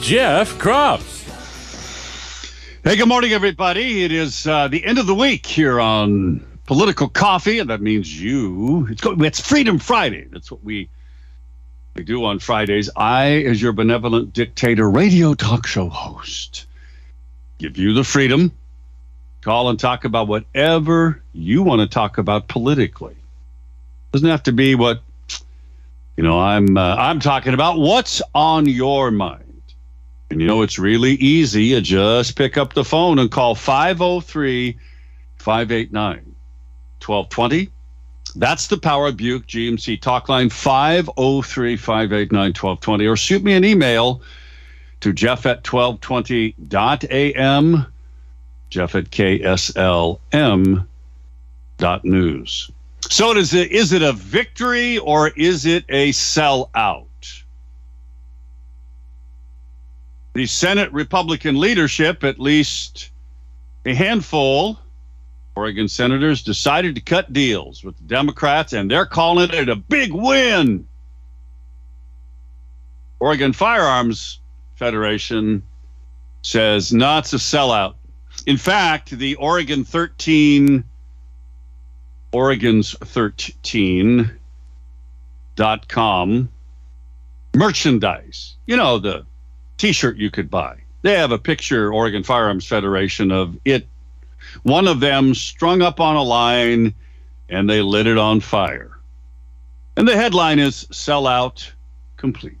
Jeff Kropf. Hey, good morning, everybody. It is uh, the end of the week here on Political Coffee, and that means you. It's, it's Freedom Friday. That's what we we do on Fridays. I, as your benevolent dictator radio talk show host, give you the freedom Call and talk about whatever you want to talk about politically. Doesn't have to be what you know. I'm uh, I'm talking about what's on your mind. And you know it's really easy. You just pick up the phone and call 503 589 1220. That's the Power Buick GMC talk line 503 589 1220. Or shoot me an email to jeff at 1220.am Jeff at KSLM dot news. So is it is it a victory or is it a sellout? The Senate Republican leadership, at least a handful, Oregon senators decided to cut deals with the Democrats, and they're calling it a big win. Oregon Firearms Federation says, not a sellout. In fact, the Oregon 13, Oregon's 13.com merchandise, you know, the t shirt you could buy. They have a picture, Oregon Firearms Federation, of it, one of them strung up on a line, and they lit it on fire. And the headline is Sellout Complete.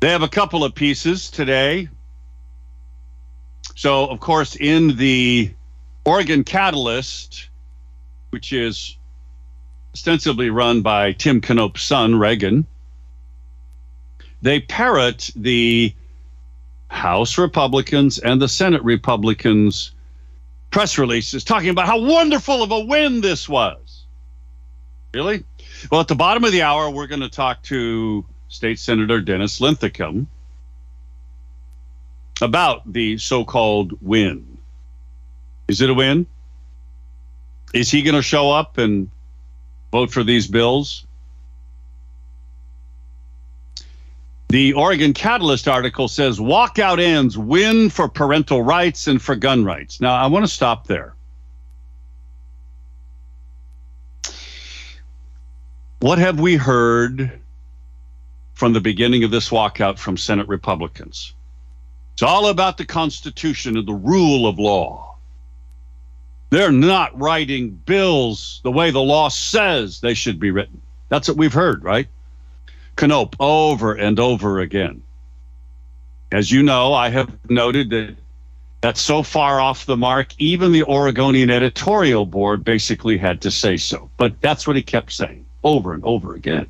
They have a couple of pieces today. So, of course, in the Oregon Catalyst, which is ostensibly run by Tim Knopp's son, Reagan, they parrot the House Republicans and the Senate Republicans press releases talking about how wonderful of a win this was. Really? Well, at the bottom of the hour, we're going to talk to State Senator Dennis Linthicum about the so called win. Is it a win? Is he going to show up and vote for these bills? The Oregon Catalyst article says walkout ends win for parental rights and for gun rights. Now, I want to stop there. What have we heard from the beginning of this walkout from Senate Republicans. It's all about the Constitution and the rule of law. They're not writing bills the way the law says they should be written. That's what we've heard, right? Knopp over and over again. As you know, I have noted that that's so far off the mark, even the Oregonian editorial board basically had to say so. But that's what he kept saying over and over again.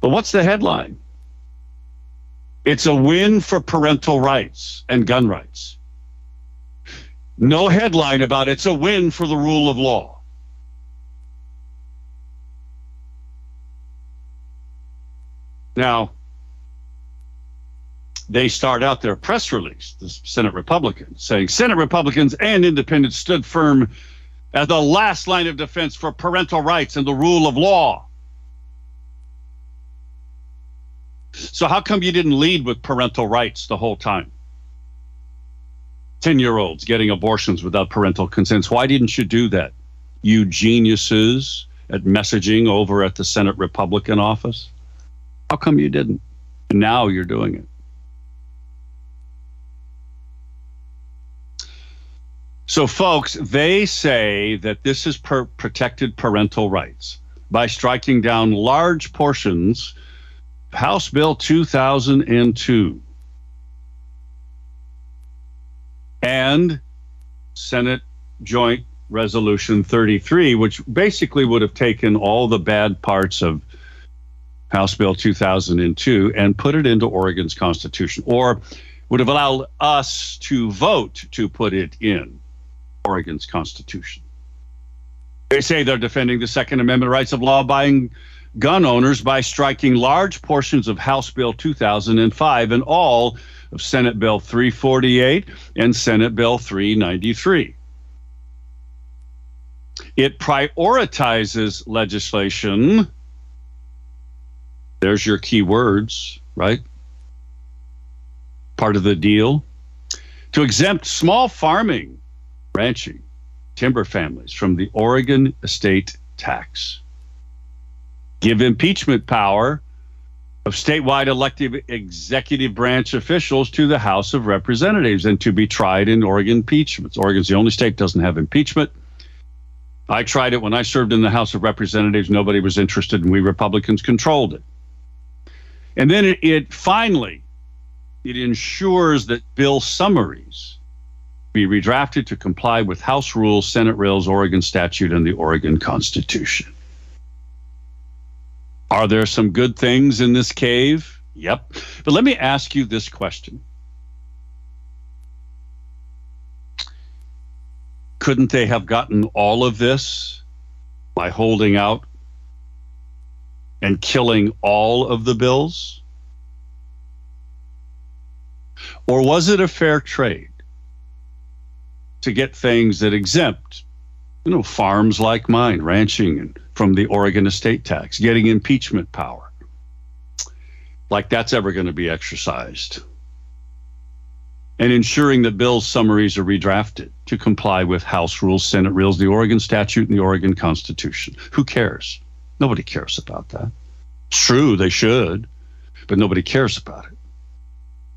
But what's the headline? It's a win for parental rights and gun rights. No headline about it's a win for the rule of law. Now, they start out their press release, the Senate Republicans, saying Senate Republicans and independents stood firm as the last line of defense for parental rights and the rule of law. So how come you didn't lead with parental rights the whole time? 10 year olds getting abortions without parental consents. Why didn't you do that? You geniuses at messaging over at the Senate Republican office. How come you didn't? And now you're doing it. So, folks, they say that this is per- protected parental rights by striking down large portions House Bill 2002 and Senate Joint Resolution 33, which basically would have taken all the bad parts of House Bill 2002, and put it into Oregon's Constitution, or would have allowed us to vote to put it in Oregon's Constitution. They say they're defending the Second Amendment rights of law abiding gun owners by striking large portions of House Bill 2005 and all of Senate Bill 348 and Senate Bill 393. It prioritizes legislation. There's your key words, right? Part of the deal. To exempt small farming, ranching, timber families from the Oregon estate tax. Give impeachment power of statewide elective executive branch officials to the House of Representatives and to be tried in Oregon impeachments. Oregon's the only state doesn't have impeachment. I tried it when I served in the House of Representatives. Nobody was interested, and we Republicans controlled it. And then it, it finally it ensures that bill summaries be redrafted to comply with House rules, Senate rules, Oregon statute, and the Oregon Constitution. Are there some good things in this cave? Yep. But let me ask you this question couldn't they have gotten all of this by holding out and killing all of the bills? Or was it a fair trade to get things that exempt, you know, farms like mine, ranching and from the Oregon estate tax, getting impeachment power? Like that's ever going to be exercised and ensuring that bills summaries are redrafted to comply with House rules, Senate rules, the Oregon statute, and the Oregon Constitution. Who cares? Nobody cares about that. It's true, they should, but nobody cares about it.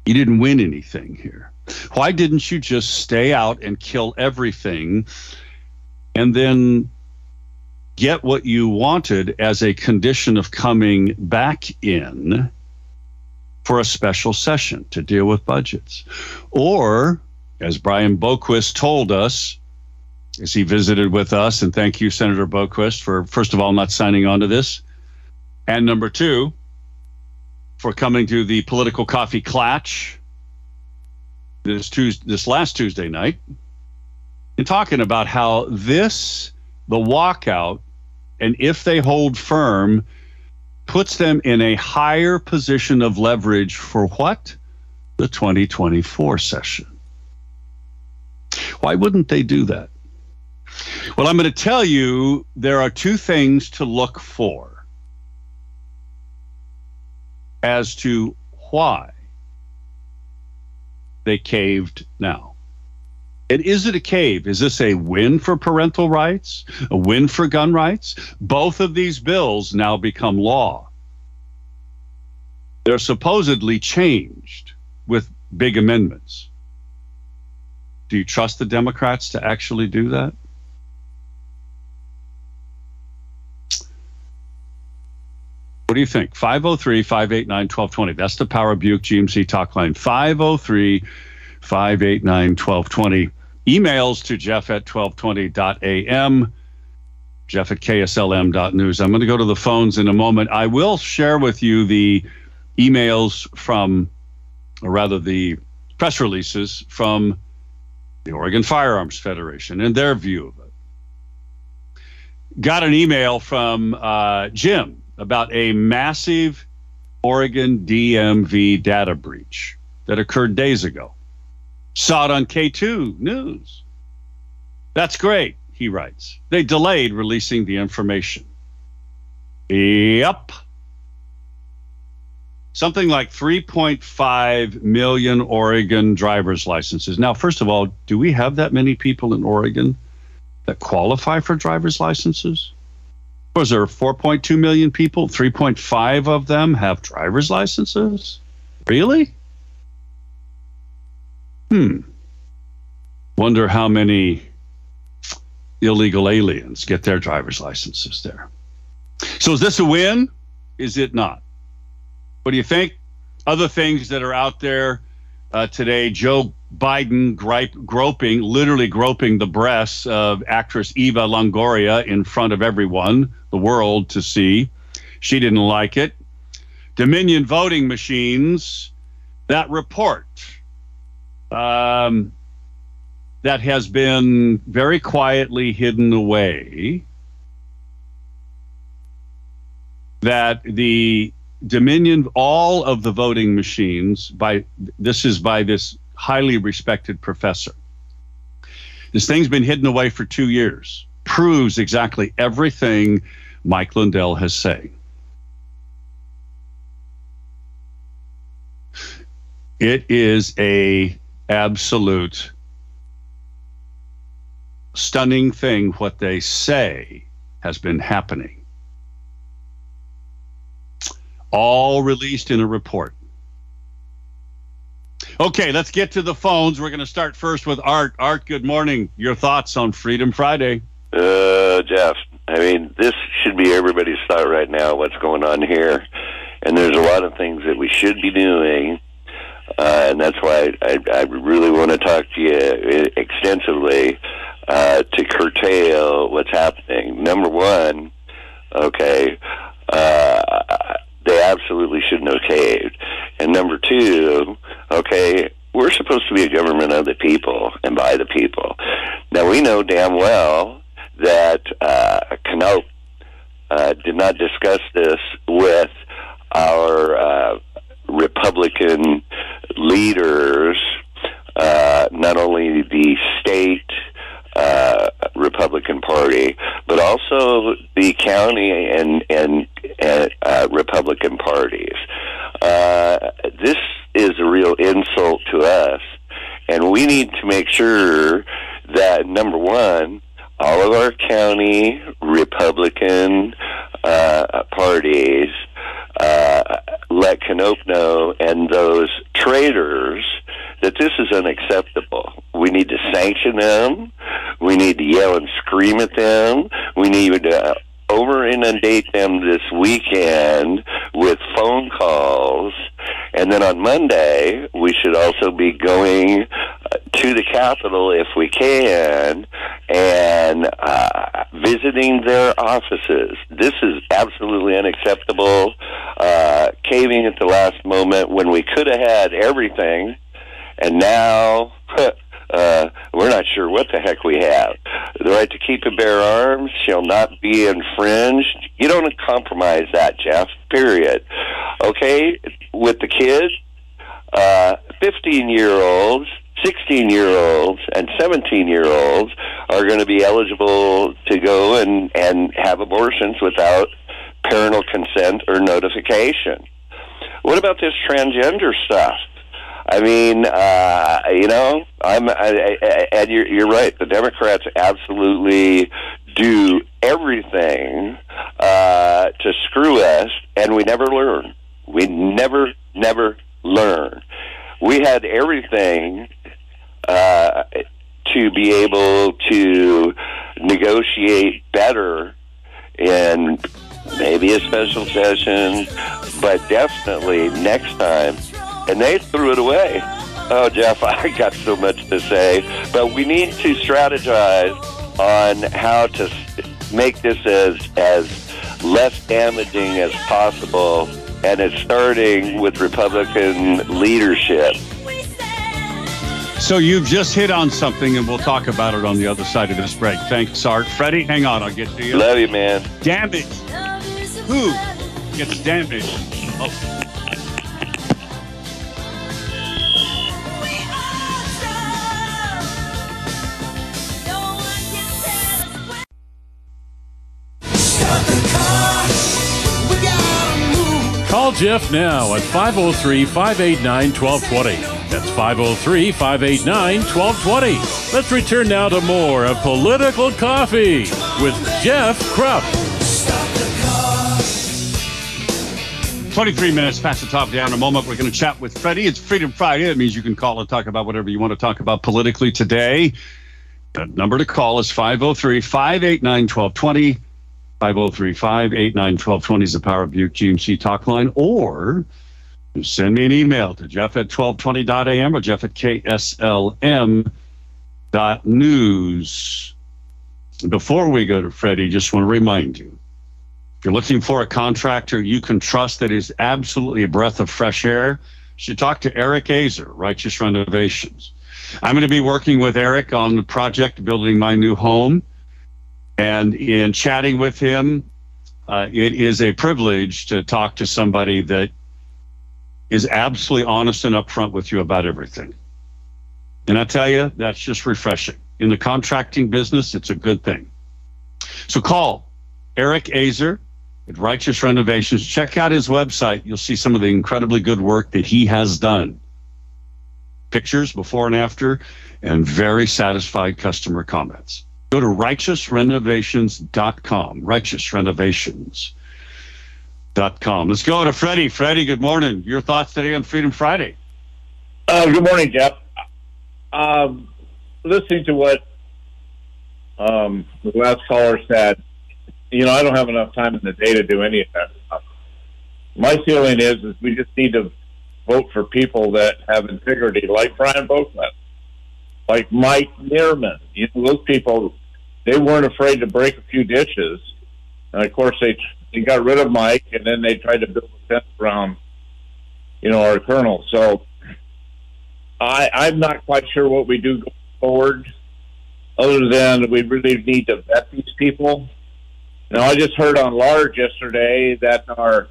You didn't win anything here. Why didn't you just stay out and kill everything and then get what you wanted as a condition of coming back in for a special session to deal with budgets. Or, as Brian Boquist told us, as he visited with us, and thank you, Senator Boquist, for first of all not signing on to this, and number two, for coming to the political coffee clatch this Tuesday, this last Tuesday night, and talking about how this, the walkout, and if they hold firm, puts them in a higher position of leverage for what? The 2024 session. Why wouldn't they do that? Well, I'm going to tell you there are two things to look for as to why they caved now. And is it a cave? Is this a win for parental rights? A win for gun rights? Both of these bills now become law. They're supposedly changed with big amendments. Do you trust the Democrats to actually do that? What do you think? 503 589 1220. That's the Power Buick GMC talk line. 503 589 1220. Emails to jeff at 1220.am, jeff at kslm.news. I'm going to go to the phones in a moment. I will share with you the emails from, or rather the press releases from the Oregon Firearms Federation and their view of it. Got an email from uh, Jim about a massive Oregon DMV data breach that occurred days ago. Saw it on K2 News. That's great, he writes. They delayed releasing the information. Yep. Something like 3.5 million Oregon driver's licenses. Now, first of all, do we have that many people in Oregon that qualify for driver's licenses? Was there 4.2 million people? 3.5 of them have driver's licenses? Really? Hmm. Wonder how many illegal aliens get their driver's licenses there. So is this a win? Is it not? What do you think? Other things that are out there uh, today Joe Biden gripe, groping, literally groping the breasts of actress Eva Longoria in front of everyone, the world to see. She didn't like it. Dominion voting machines, that report um, that has been very quietly hidden away that the Dominion, all of the voting machines, by this is by this highly respected professor. This thing's been hidden away for two years, proves exactly everything Mike Lindell has said. It is a absolute stunning thing what they say has been happening. All released in a report. Okay, let's get to the phones. We're going to start first with Art. Art, good morning. Your thoughts on Freedom Friday? Uh, Jeff, I mean, this should be everybody's thought right now. What's going on here? And there's a lot of things that we should be doing, uh, and that's why I, I really want to talk to you extensively uh, to curtail what's happening. Number one, okay, uh, they absolutely shouldn't have caved. And number two, okay, we're supposed to be a government of the people and by the people. Now we know damn well that uh, Knopp uh, did not discuss this with our uh, Republican leaders, uh, not only the state uh, Republican Party, but also the county and and, and uh, Republican parties. Uh, this is a real insult to us, and we need to make sure that number one, all of our county Republican uh, parties uh, let know and those traitors that this is unacceptable. We need to sanction them. We need to yell and scream at them. We need to over inundate them this weekend with phone calls. And then on Monday, we should also be going uh, to the Capitol if we can and uh, visiting their offices. This is absolutely unacceptable. Uh, caving at the last moment when we could have had everything and now uh, we're not sure what the heck we have. The right to keep and bear arms shall not be infringed. You don't compromise that, Jeff. Period. Okay, with the kids, uh, fifteen-year-olds. 16 year olds and 17 year olds are going to be eligible to go and, and have abortions without parental consent or notification. What about this transgender stuff? I mean, uh, you know, I'm, I, I, and you're, you're right. The Democrats absolutely do everything uh, to screw us, and we never learn. We never, never learn. We had everything uh, to be able to negotiate better in maybe a special session, but definitely next time and they threw it away. Oh, Jeff, I got so much to say, but we need to strategize on how to make this as as less damaging as possible, and it's starting with Republican leadership. So you've just hit on something, and we'll talk about it on the other side of this break. Thanks, Art. Freddie, hang on, I'll get to you. Love you, man. Damage. Who gets damaged? Oh. Jeff now at 503 589 1220. That's 503 589 1220. Let's return now to more of Political Coffee with Jeff Kropf. 23 minutes past the top down. In a moment, we're going to chat with Freddie. It's Freedom Friday. It means you can call and talk about whatever you want to talk about politically today. The number to call is 503 589 1220. 503 589 1220 is the Power Buick GMC talk line, or send me an email to jeff at 1220.am or jeff at kslm.news. Before we go to Freddie, just want to remind you if you're looking for a contractor you can trust that is absolutely a breath of fresh air, you should talk to Eric Azer, Righteous Renovations. I'm going to be working with Eric on the project building my new home. And in chatting with him, uh, it is a privilege to talk to somebody that is absolutely honest and upfront with you about everything. And I tell you, that's just refreshing. In the contracting business, it's a good thing. So call Eric Azer at Righteous Renovations. Check out his website. You'll see some of the incredibly good work that he has done. Pictures before and after, and very satisfied customer comments. Go to righteousrenovations.com. Righteousrenovations.com. Let's go to Freddie. Freddie, good morning. Your thoughts today on Freedom Friday? Uh, good morning, Jeff. Um, listening to what um, the last caller said, you know, I don't have enough time in the day to do any of that. My feeling is, is we just need to vote for people that have integrity, like Brian Boatman, like Mike Nearman. You know, those people, they weren't afraid to break a few ditches. And of course, they they got rid of Mike, and then they tried to build a fence around, you know, our colonel. So I, I'm not quite sure what we do going forward, other than we really need to vet these people. Now, I just heard on Lars yesterday that our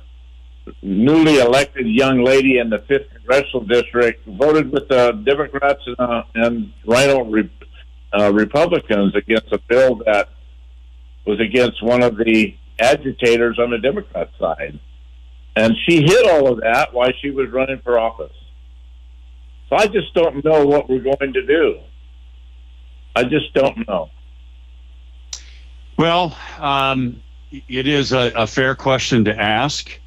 newly elected young lady in the fifth congressional district voted with the Democrats and, uh, and Rhino Re- uh, Republicans against a bill that was against one of the agitators on the Democrat side. And she hid all of that while she was running for office. So I just don't know what we're going to do. I just don't know. Well, um, it is a, a, fair question to ask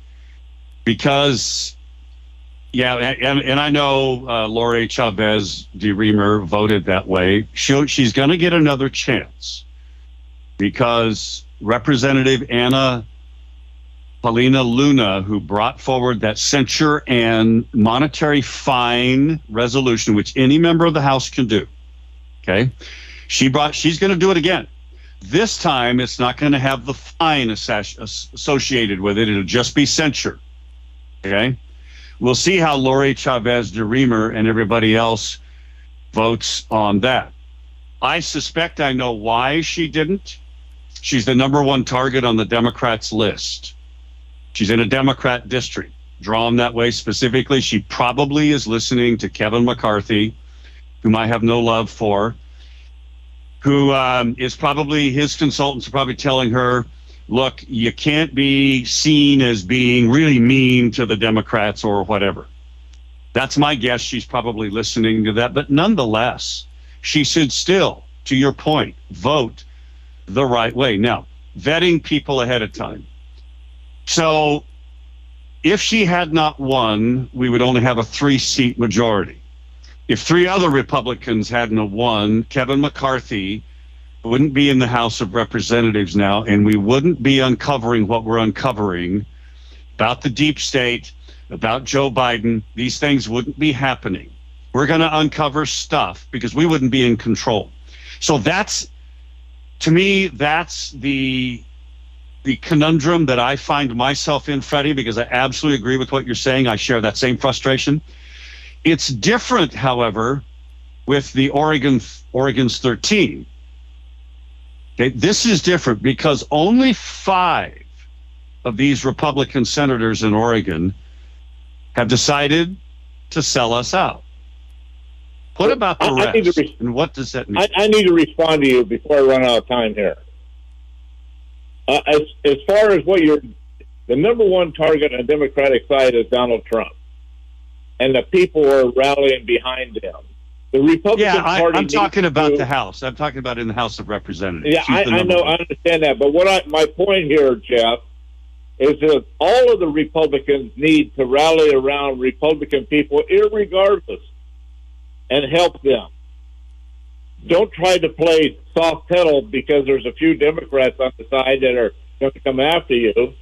because, yeah, and, and I know uh, Lori Chavez de Remer voted that way. she she's going to get another chance because Representative Anna Paulina Luna, who brought forward that censure and monetary fine resolution, which any member of the House can do. Okay. She brought, she's going to do it again. This time, it's not going to have the fine associated with it. It'll just be censure. Okay. We'll see how Lori Chavez de Remer and everybody else votes on that. I suspect I know why she didn't. She's the number one target on the Democrats list. She's in a Democrat district, drawn that way specifically. She probably is listening to Kevin McCarthy, whom I have no love for, who um, is probably his consultants are probably telling her, look, you can't be seen as being really mean to the Democrats or whatever. That's my guess. She's probably listening to that. But nonetheless, she should still, to your point, vote the right way. Now, vetting people ahead of time. So if she had not won, we would only have a three seat majority. If three other Republicans hadn't won, Kevin McCarthy wouldn't be in the House of Representatives now, and we wouldn't be uncovering what we're uncovering about the deep state, about Joe Biden. These things wouldn't be happening. We're going to uncover stuff because we wouldn't be in control. So that's, to me, that's the the conundrum that I find myself in, Freddie, because I absolutely agree with what you're saying. I share that same frustration. It's different, however, with the Oregon Oregon's 13. Okay, this is different because only five of these Republican senators in Oregon have decided to sell us out. What about the I, rest? I and what does that mean? I, I need to respond to you before I run out of time here. Uh, as as far as what you're, the number one target on the Democratic side is Donald Trump, and the people are rallying behind him. The Republican yeah, I, Party. I'm talking about to, the House. I'm talking about in the House of Representatives. Yeah, I, I, know. One. I understand that. But what I, my point here, Jeff, is that all of the Republicans need to rally around Republican people, irregardless, and help them don't try to play soft pedal because there's a few Democrats on the side that are going to come after you.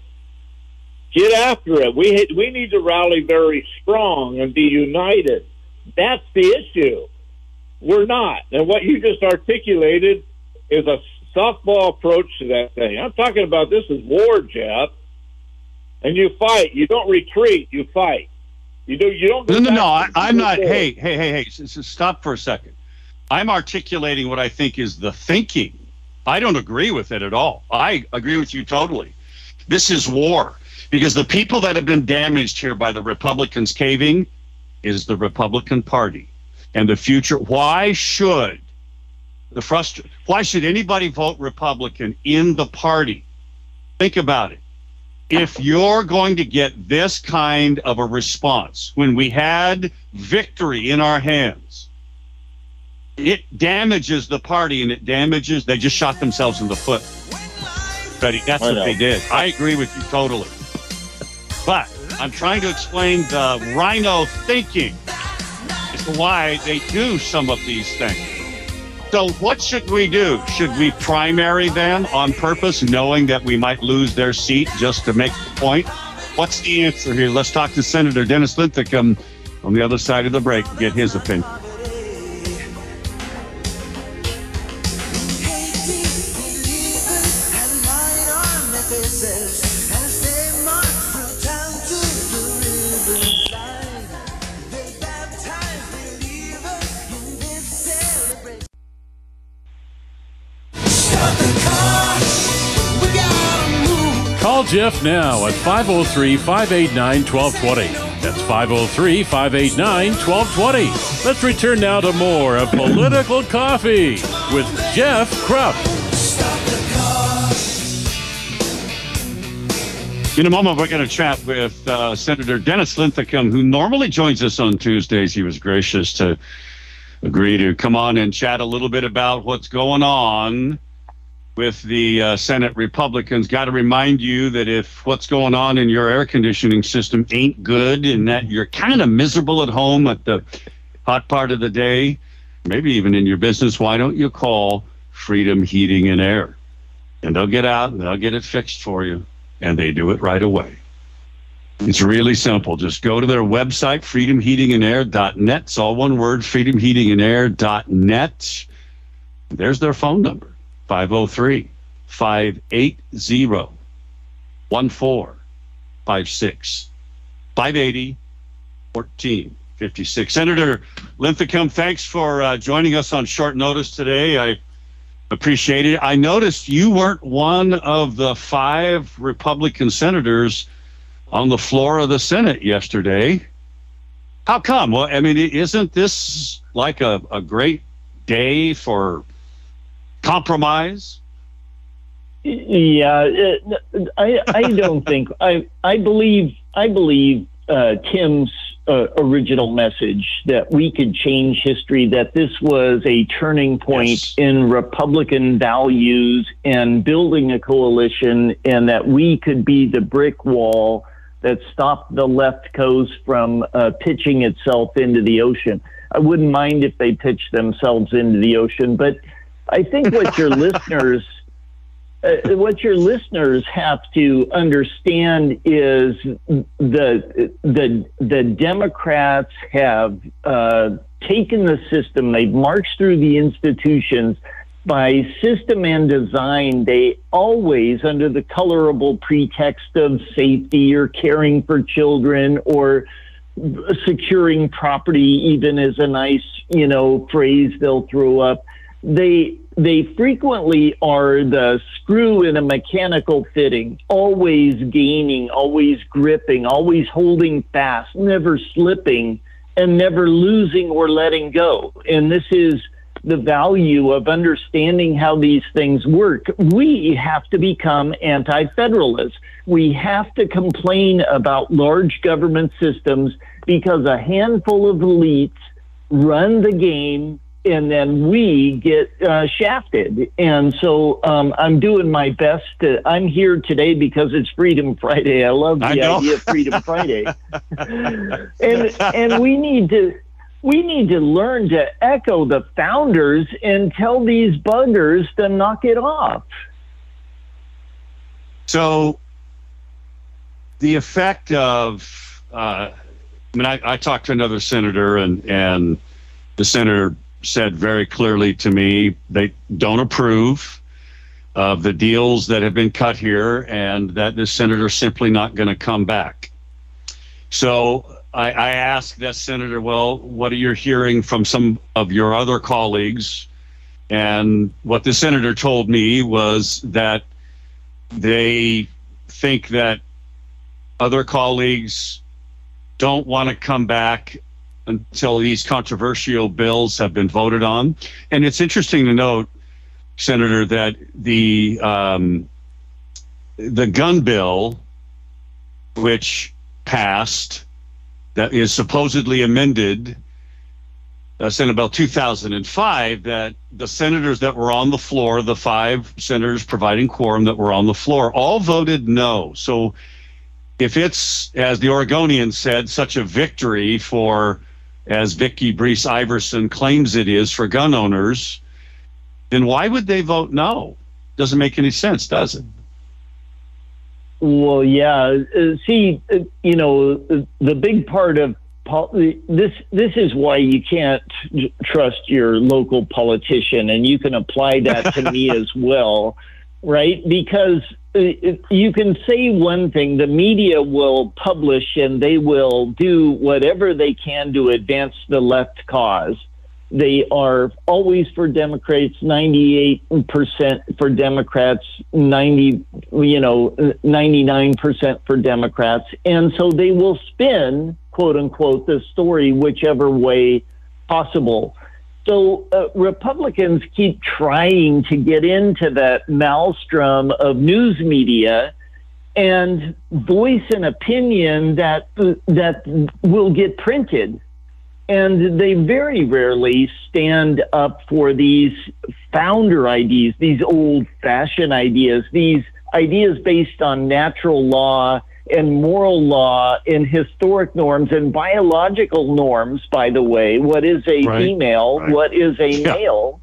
Get after it. We we need to rally very strong and be united. That's the issue. We're not. And what you just articulated is a softball approach to that thing. I'm talking about this is war, Jeff. and you fight. You don't retreat. You fight. You do. You don't. No, no, no. I, I'm not. Hey, hey, hey, hey. S- Stop for a second. I'm articulating what I think is the thinking. I don't agree with it at all. I agree with you totally. This is war because the people that have been damaged here by the Republicans caving is the Republican Party and the future. Why should the frustr? Why should anybody vote Republican in the party? Think about it. If you're going to get this kind of a response when we had victory in our hands, it damages the party and it damages. They just shot themselves in the foot. Betty, that's what they did. I agree with you totally. But I'm trying to explain the rhino thinking to why they do some of these things. So, what should we do? Should we primary them on purpose, knowing that we might lose their seat just to make the point? What's the answer here? Let's talk to Senator Dennis Linthicum on the other side of the break and get his opinion. Jeff now at 503 589 1220. That's 503 589 1220. Let's return now to more of Political Coffee with Jeff Kropf. In a moment, we're going to chat with uh, Senator Dennis Linthicum, who normally joins us on Tuesdays. He was gracious to agree to come on and chat a little bit about what's going on with the uh, Senate Republicans. Got to remind you that if what's going on in your air conditioning system ain't good and that you're kind of miserable at home at the hot part of the day, maybe even in your business, why don't you call Freedom Heating and Air? And they'll get out and they'll get it fixed for you and they do it right away. It's really simple. Just go to their website, freedomheatingandair.net. It's all one word, freedomheatingandair.net. There's their phone number, 503 580 1456 580 1456. Senator Linthicum, thanks for uh, joining us on short notice today. I appreciate it. I noticed you weren't one of the five Republican senators on the floor of the Senate yesterday. How come? Well, I mean, isn't this like a, a great day for compromise? Yeah, uh, I I don't think I I believe I believe uh, Tim's uh, original message that we could change history, that this was a turning point Yes. in Republican values and building a coalition, and that we could be the brick wall that stopped the left coast from uh, pitching itself into the ocean. I wouldn't mind if they pitched themselves into the ocean, but I think what your listeners uh, what your listeners have to understand is the the the Democrats have uh, taken the system. They've marched through the institutions by system and design. They always, under the colorable pretext of safety or caring for children or securing property, even as a nice you know phrase they'll throw up. They they frequently are the screw in a mechanical fitting, always gaining, always gripping, always holding fast, never slipping, and never losing or letting go. And this is the value of understanding how these things work. We have to become anti federalists. We have to complain about large government systems because a handful of elites run the game and then we get uh, shafted. And so um, I'm doing my best. To, I'm here today because it's Freedom Friday. I love the I idea of Freedom Friday, and and we need to we need to learn to echo the founders and tell these buggers to knock it off. So, the effect of, uh, I mean, I, I talked to another senator, and and the senator said very clearly to me they don't approve. of the deals that have been cut here and that the senator simply not going to come back. So I, I asked that senator, well, what are you hearing from some of your other colleagues? And what the senator told me was that they think that other colleagues don't want to come back until these controversial bills have been voted on. And it's interesting to note, Senator, that the um, the gun bill, which passed, that is supposedly amended, uh, Senate Bill 2005, that the senators that were on the floor, the five senators providing quorum that were on the floor, all voted no. So if it's, as the Oregonian said, such a victory for as Vikki Breese Iverson claims it is for gun owners, then why would they vote no? Doesn't make any sense, does it? Well, yeah. Uh, see, uh, you know, the big part of this this is why you can't trust your local politician, and you can apply that to me as well, right? Because uh, uh, you can say one thing, the media will publish and they will do whatever they can to advance the left cause. They are always for Democrats, 98% for Democrats, 90, you know, 99% for Democrats. And so they will spin, quote unquote, the story whichever way possible. So uh, Republicans keep trying to get into that maelstrom of news media and voice an opinion that uh, that will get printed. And they very rarely stand up for these founder ideas, these old fashioned ideas, these ideas based on natural law and moral law and historic norms and biological norms, by the way. What is a right. female? Right. What is a yeah. male?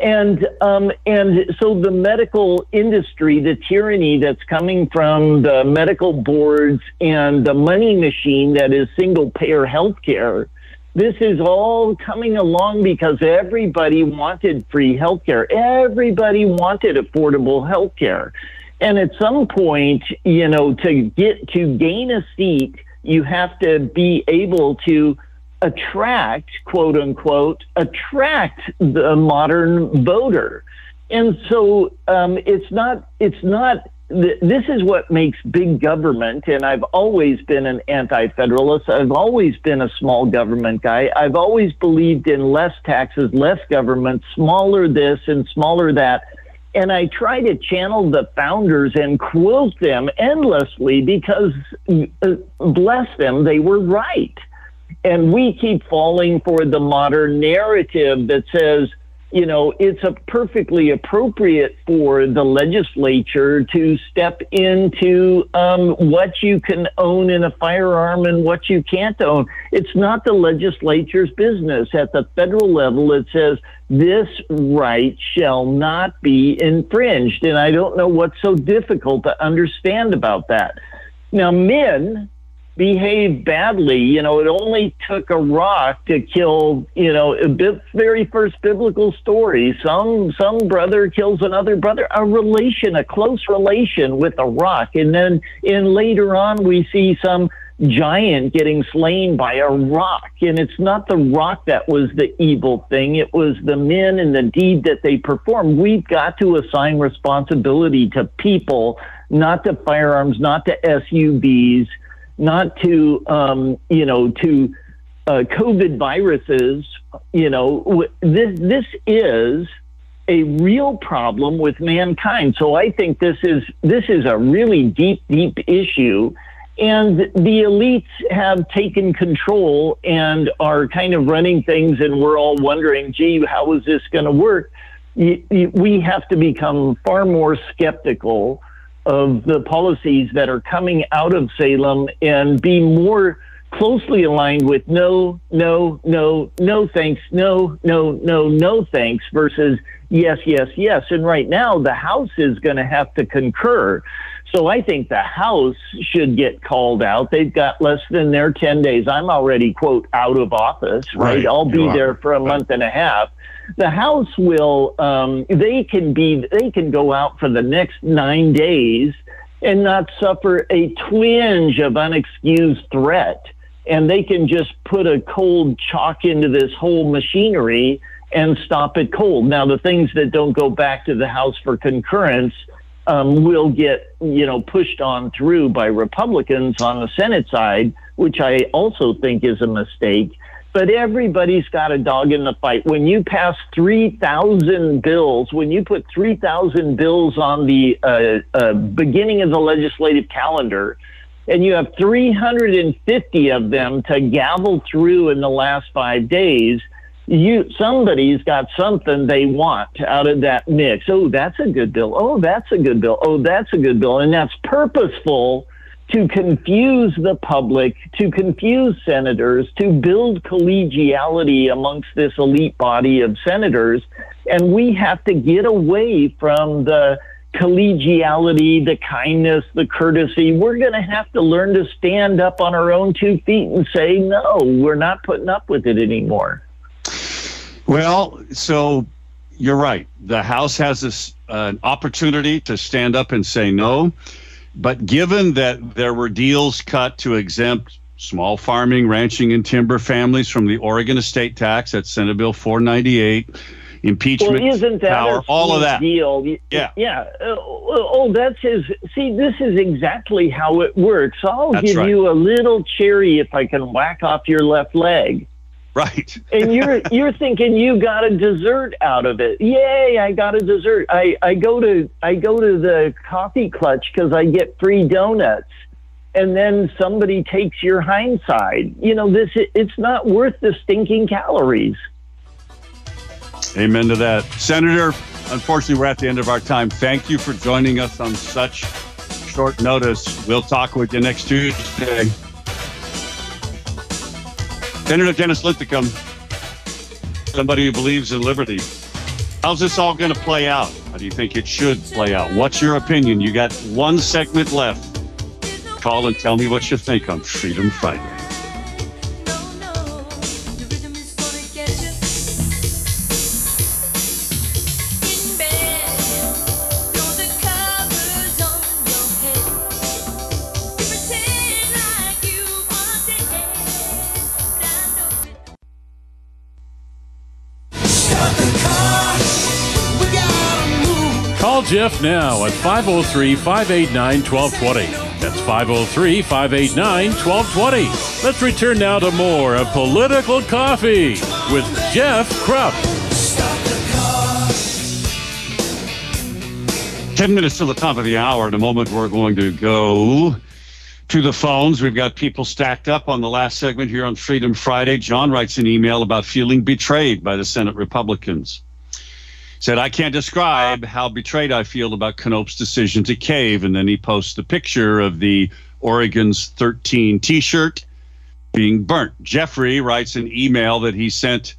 And um, and so the medical industry, the tyranny that's coming from the medical boards and the money machine that is single payer healthcare, this is all coming along because everybody wanted free healthcare. Everybody wanted affordable healthcare. And at some point, you know, to get to gain a seat, you have to be able to attract, quote unquote, attract the modern voter. And so um, it's not, it's not, this is what makes big government. And I've always been an anti federalist. I've always been a small government guy. I've always believed in less taxes, less government, smaller this and smaller that and I try to channel the founders and quote them endlessly because, uh, bless them, they were right. And we keep falling for the modern narrative that says, you know, it's a perfectly appropriate for the legislature to step into um, what you can own in a firearm and what you can't own. It's not the legislature's business. At the federal level, it says this right shall not be infringed. And I don't know what's so difficult to understand about that. Now, men behaved badly. You know, it only took a rock to kill, you know, a very first biblical story. Some some brother kills another brother, a relation, a close relation with a rock. And then in later on we see some giant getting slain by a rock. And it's not the rock that was the evil thing, it was the men and the deed that they performed. We've got to assign responsibility to people, not to firearms, not to SUVs not to, um, you know, to uh, COVID viruses. You know, this this is a real problem with mankind. So I think this is this is a really deep, deep issue. And the elites have taken control and are kind of running things, and we're all wondering, gee, how is this going to work? We have to become far more skeptical of the policies that are coming out of Salem and be more closely aligned with no, no, no, no thanks, no, no, no, no thanks versus yes, yes, yes. And right now, the House is going to have to concur. So I think the House should get called out. They've got less than their 10 days. I'm already, quote, out of office, right? right. I'll be there for a month and a half. The House will, um, they can be, they can go out for the next nine days and not suffer a twinge of unexcused threat. And they can just put a cold chalk into this whole machinery and stop it cold. Now, the things that don't go back to the House for concurrence um, will get, you know, pushed on through by Republicans on the Senate side, which I also think is a mistake. But everybody's got a dog in the fight. When you pass 3,000 bills, when you put 3,000 bills on the uh, uh, beginning of the legislative calendar, and you have 350 of them to gavel through in the last five days, you somebody's got something they want out of that mix. Oh, that's a good bill. Oh, that's a good bill. Oh, that's a good bill. And that's purposeful to confuse the public, to confuse senators, to build collegiality amongst this elite body of senators. And we have to get away from the collegiality, the kindness, the courtesy. We're going to have to learn to stand up on our own two feet and say, no, we're not putting up with it anymore. Well, so you're right. The House has this uh, opportunity to stand up and say no. But given that there were deals cut to exempt small farming, ranching, and timber families from the Oregon estate tax, that's Senate Bill 498, impeachment well, isn't that power, all of that. Deal? Yeah. Yeah. Uh, oh, that's his. See, this is exactly how it works. I'll That's give right. you a little cherry if I can whack off your left leg. Right. and you're you're thinking you got a dessert out of it. Yay, I got a dessert. I, I go to I go to the coffee clutch because I get free donuts. And then somebody takes your hindside. You know, this it's not worth the stinking calories. Amen to that. Senator, unfortunately, we're at the end of our time. Thank you for joining us on such short notice. We'll talk with you next Tuesday. Senator Dennis Linthicum, somebody who believes in liberty. How's this all going to play out? How do you think it should play out? What's your opinion? You got one segment left. Call and tell me what you think on Freedom Friday. Jeff now at 503 589 1220. That's 503 589 1220. Let's return now to more of Political Coffee with Jeff Kropf. 10 minutes to the top of the hour. In a moment, we're going to go to the phones. We've got people stacked up on the last segment here on Freedom Friday. John writes an email about feeling betrayed by the Senate Republicans. Said, I can't describe uh, how betrayed I feel about Knopp's decision to cave. And then he posts the picture of the Oregon's 13 t shirt being burnt. Jeffrey writes an email that he sent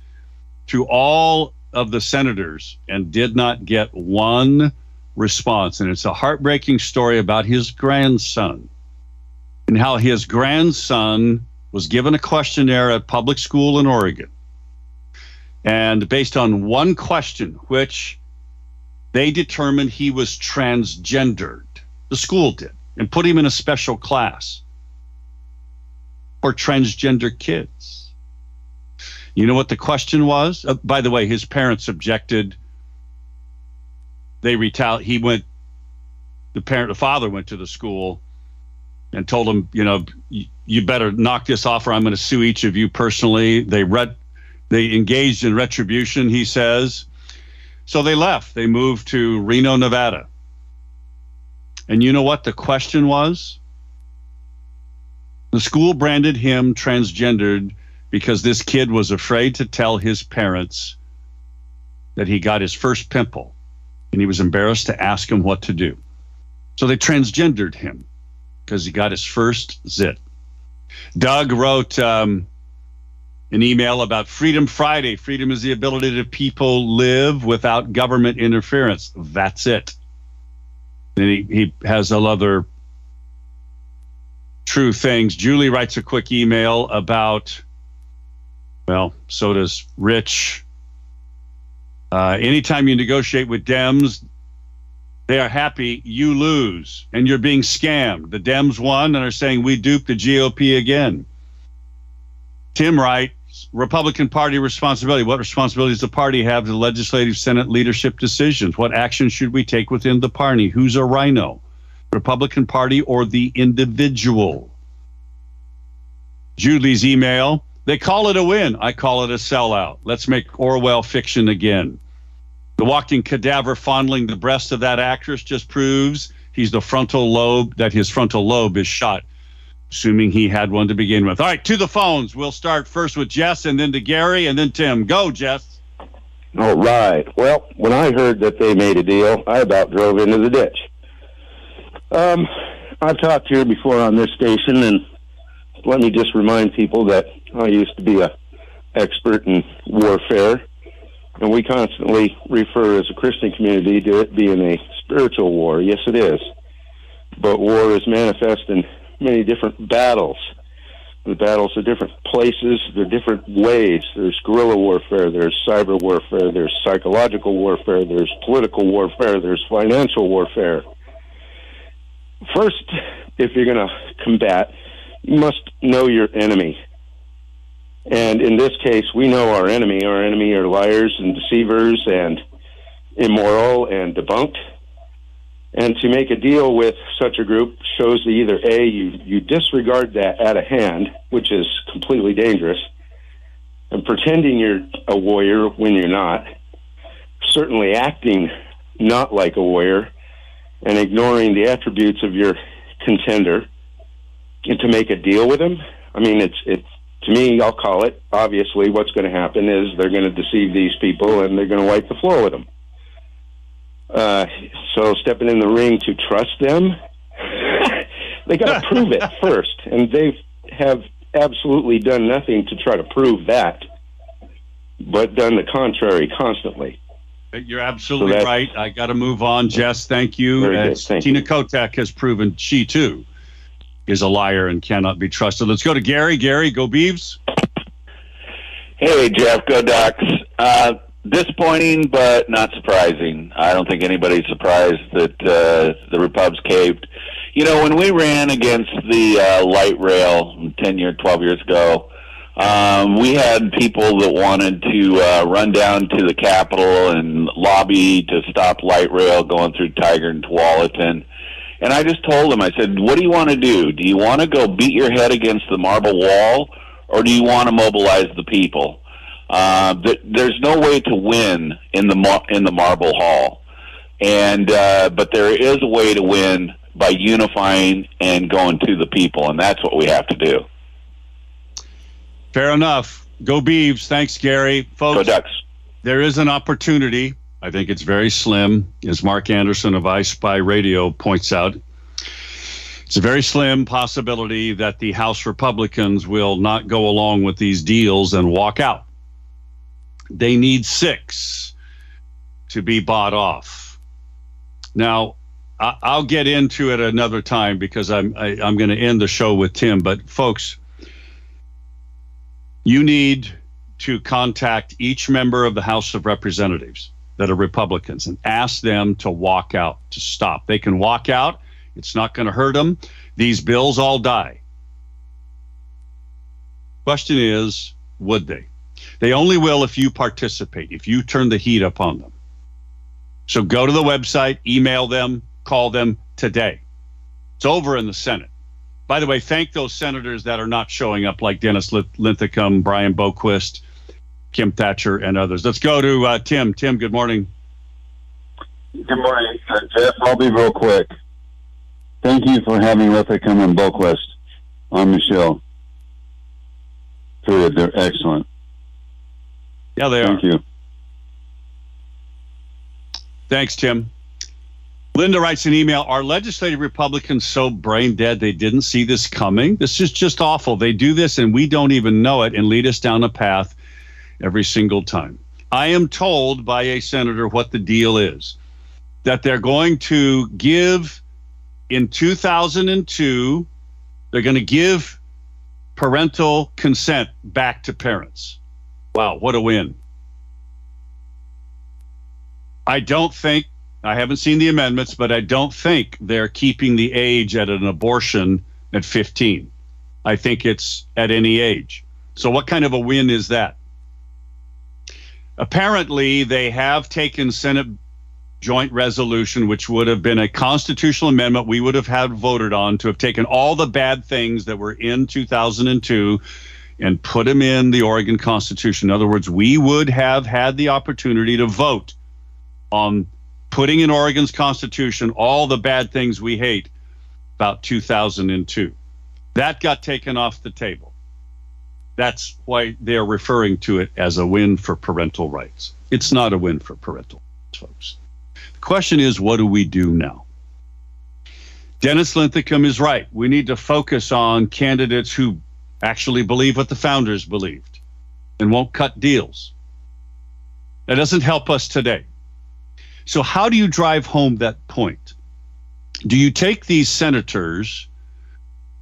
to all of the senators and did not get one response. And it's a heartbreaking story about his grandson and how his grandson was given a questionnaire at public school in Oregon. And based on one question, which they determined he was transgendered, the school did, and put him in a special class for transgender kids. You know what the question was? Uh, by the way, his parents objected. They retali- He went. The parent, the father, went to the school and told him, you know, you, you better knock this off, or I'm going to sue each of you personally. They read, they engaged in retribution. He says, so they left. They moved to Reno, Nevada. And you know what the question was? The school branded him transgendered because this kid was afraid to tell his parents that he got his first pimple and he was embarrassed to ask him what to do. So they transgendered him because he got his first zit. Doug wrote um, an email about Freedom Friday. Freedom is the ability to people live without government interference. That's it. Then he, he has other true things. Julie writes a quick email about, well, so does Rich. Uh, anytime you negotiate with Dems, they are happy you lose and you're being scammed. The Dems won and are saying we duped the GOP again. Tim Wright, Republican Party responsibility. What responsibility does the party have to legislative Senate leadership decisions? What action should we take within the party? Who's a rhino? Republican Party or the individual? Julie's email. They call it a win. I call it a sellout. Let's make Orwell fiction again. The walking cadaver fondling the breast of that actress just proves he's the frontal lobe, that his frontal lobe is shot, assuming he had one to begin with. All right, to the phones. We'll start first with Jess and then to Gary and then Tim. Go, Jess. All right. Well, when I heard that they made a deal, I about drove into the ditch. Um, I've talked here before on this station, and let me just remind people that I used to be a expert in warfare, and we constantly refer as a Christian community to it being a spiritual war. Yes, it is, but war is manifest in many different battles. The battles are different places, they're different ways. There's guerrilla warfare, there's cyber warfare, there's psychological warfare, there's political warfare, there's financial warfare. First, if you're going to combat, you must know your enemy. And in this case, we know our enemy. Our enemy are liars and deceivers and immoral and debunked. And to make a deal with such a group shows that either A, you, you disregard that at a hand, which is completely dangerous, and pretending you're a warrior when you're not, certainly acting not like a warrior, and ignoring the attributes of your contender and to make a deal with him. I mean, it's it's to me, I'll call it. Obviously, what's going to happen is they're going to deceive these people and they're going to wipe the floor with them. Uh, so stepping in the ring to trust them, they got to prove it first, and they have absolutely done nothing to try to prove that, but done the contrary constantly. You're absolutely so right. I got to move on, Jess. Thank you. Thank Tina you. Kotek has proven she too is a liar and cannot be trusted. Let's go to Gary. Gary, go Beavs. Hey, Jeff. Go Ducks. Uh, disappointing, but not surprising. I don't think anybody's surprised that uh, the Repubs caved. You know, when we ran against the uh, light rail 10 years, 12 years ago, um, we had people that wanted to uh, run down to the Capitol and lobby to stop light rail going through Tigard and Tualatin. And I just told them, I said, what do you want to do? Do you want to go beat your head against the marble wall, or do you want to mobilize the people? Uh, there's no way to win in the in the marble hall, and uh, but there is a way to win by unifying and going to the people, and that's what we have to do. Fair enough. Go Beavs. Thanks, Gary. Folks, Go Ducks. There is an opportunity. I think it's very slim, as Mark Anderson of I Spy Radio points out. It's a very slim possibility that the House Republicans will not go along with these deals and walk out. They need six to be bought off. Now, I'll get into it another time because I'm I, am i am going to end the show with Tim. But folks, you need to contact each member of the House of Representatives that are Republicans and ask them to walk out, to stop. They can walk out, it's not going to hurt them. These bills all die. Question is, would they? They only will if you participate, if you turn the heat up on them. So go to the website, email them, call them today. It's over in the Senate. By the way, thank those senators that are not showing up, like Dennis Linthicum, Brian Boquist, Kim Thatcher, and others. Let's go to uh, Tim. Tim, good morning. Good morning, uh, Jeff. I'll be real quick. Thank you for having Linthicum and Boquist on the show. Period. They're excellent. Yeah, they Thank are. Thank you. Thanks, Tim. Linda writes an email Are legislative Republicans so brain dead they didn't see this coming? This is just awful. They do this and we don't even know it and lead us down a path every single time. I am told by a senator what the deal is that they're going to give in 2002, they're going to give parental consent back to parents. Wow, what a win. I don't think, I haven't seen the amendments, but I don't think they're keeping the age at an abortion at 15. I think it's at any age. So, what kind of a win is that? Apparently, they have taken Senate joint resolution, which would have been a constitutional amendment we would have had voted on to have taken all the bad things that were in 2002 and put them in the Oregon Constitution. In other words, we would have had the opportunity to vote on putting in Oregon's Constitution all the bad things we hate about 2002. That got taken off the table. That's why they're referring to it as a win for parental rights. It's not a win for parental rights, folks. The question is, what do we do now? Dennis Linthicum is right. We need to focus on candidates who actually believe what the founders believed and won't cut deals. That doesn't help us today. So, how do you drive home that point? Do you take these senators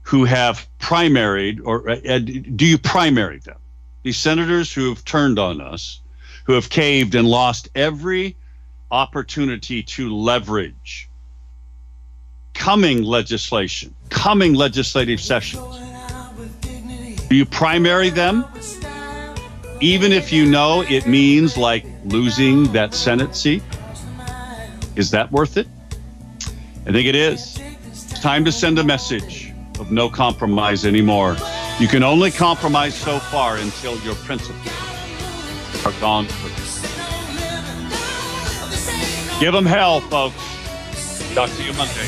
who have primaried, or uh, do you primary them? These senators who have turned on us, who have caved and lost every opportunity to leverage coming legislation, coming legislative sessions do you primary them? Even if you know it means like losing that Senate seat? Is that worth it? I think it is. It's time to send a message of no compromise anymore. You can only compromise so far until your principles are gone. Give them hell, folks. Talk to you Monday.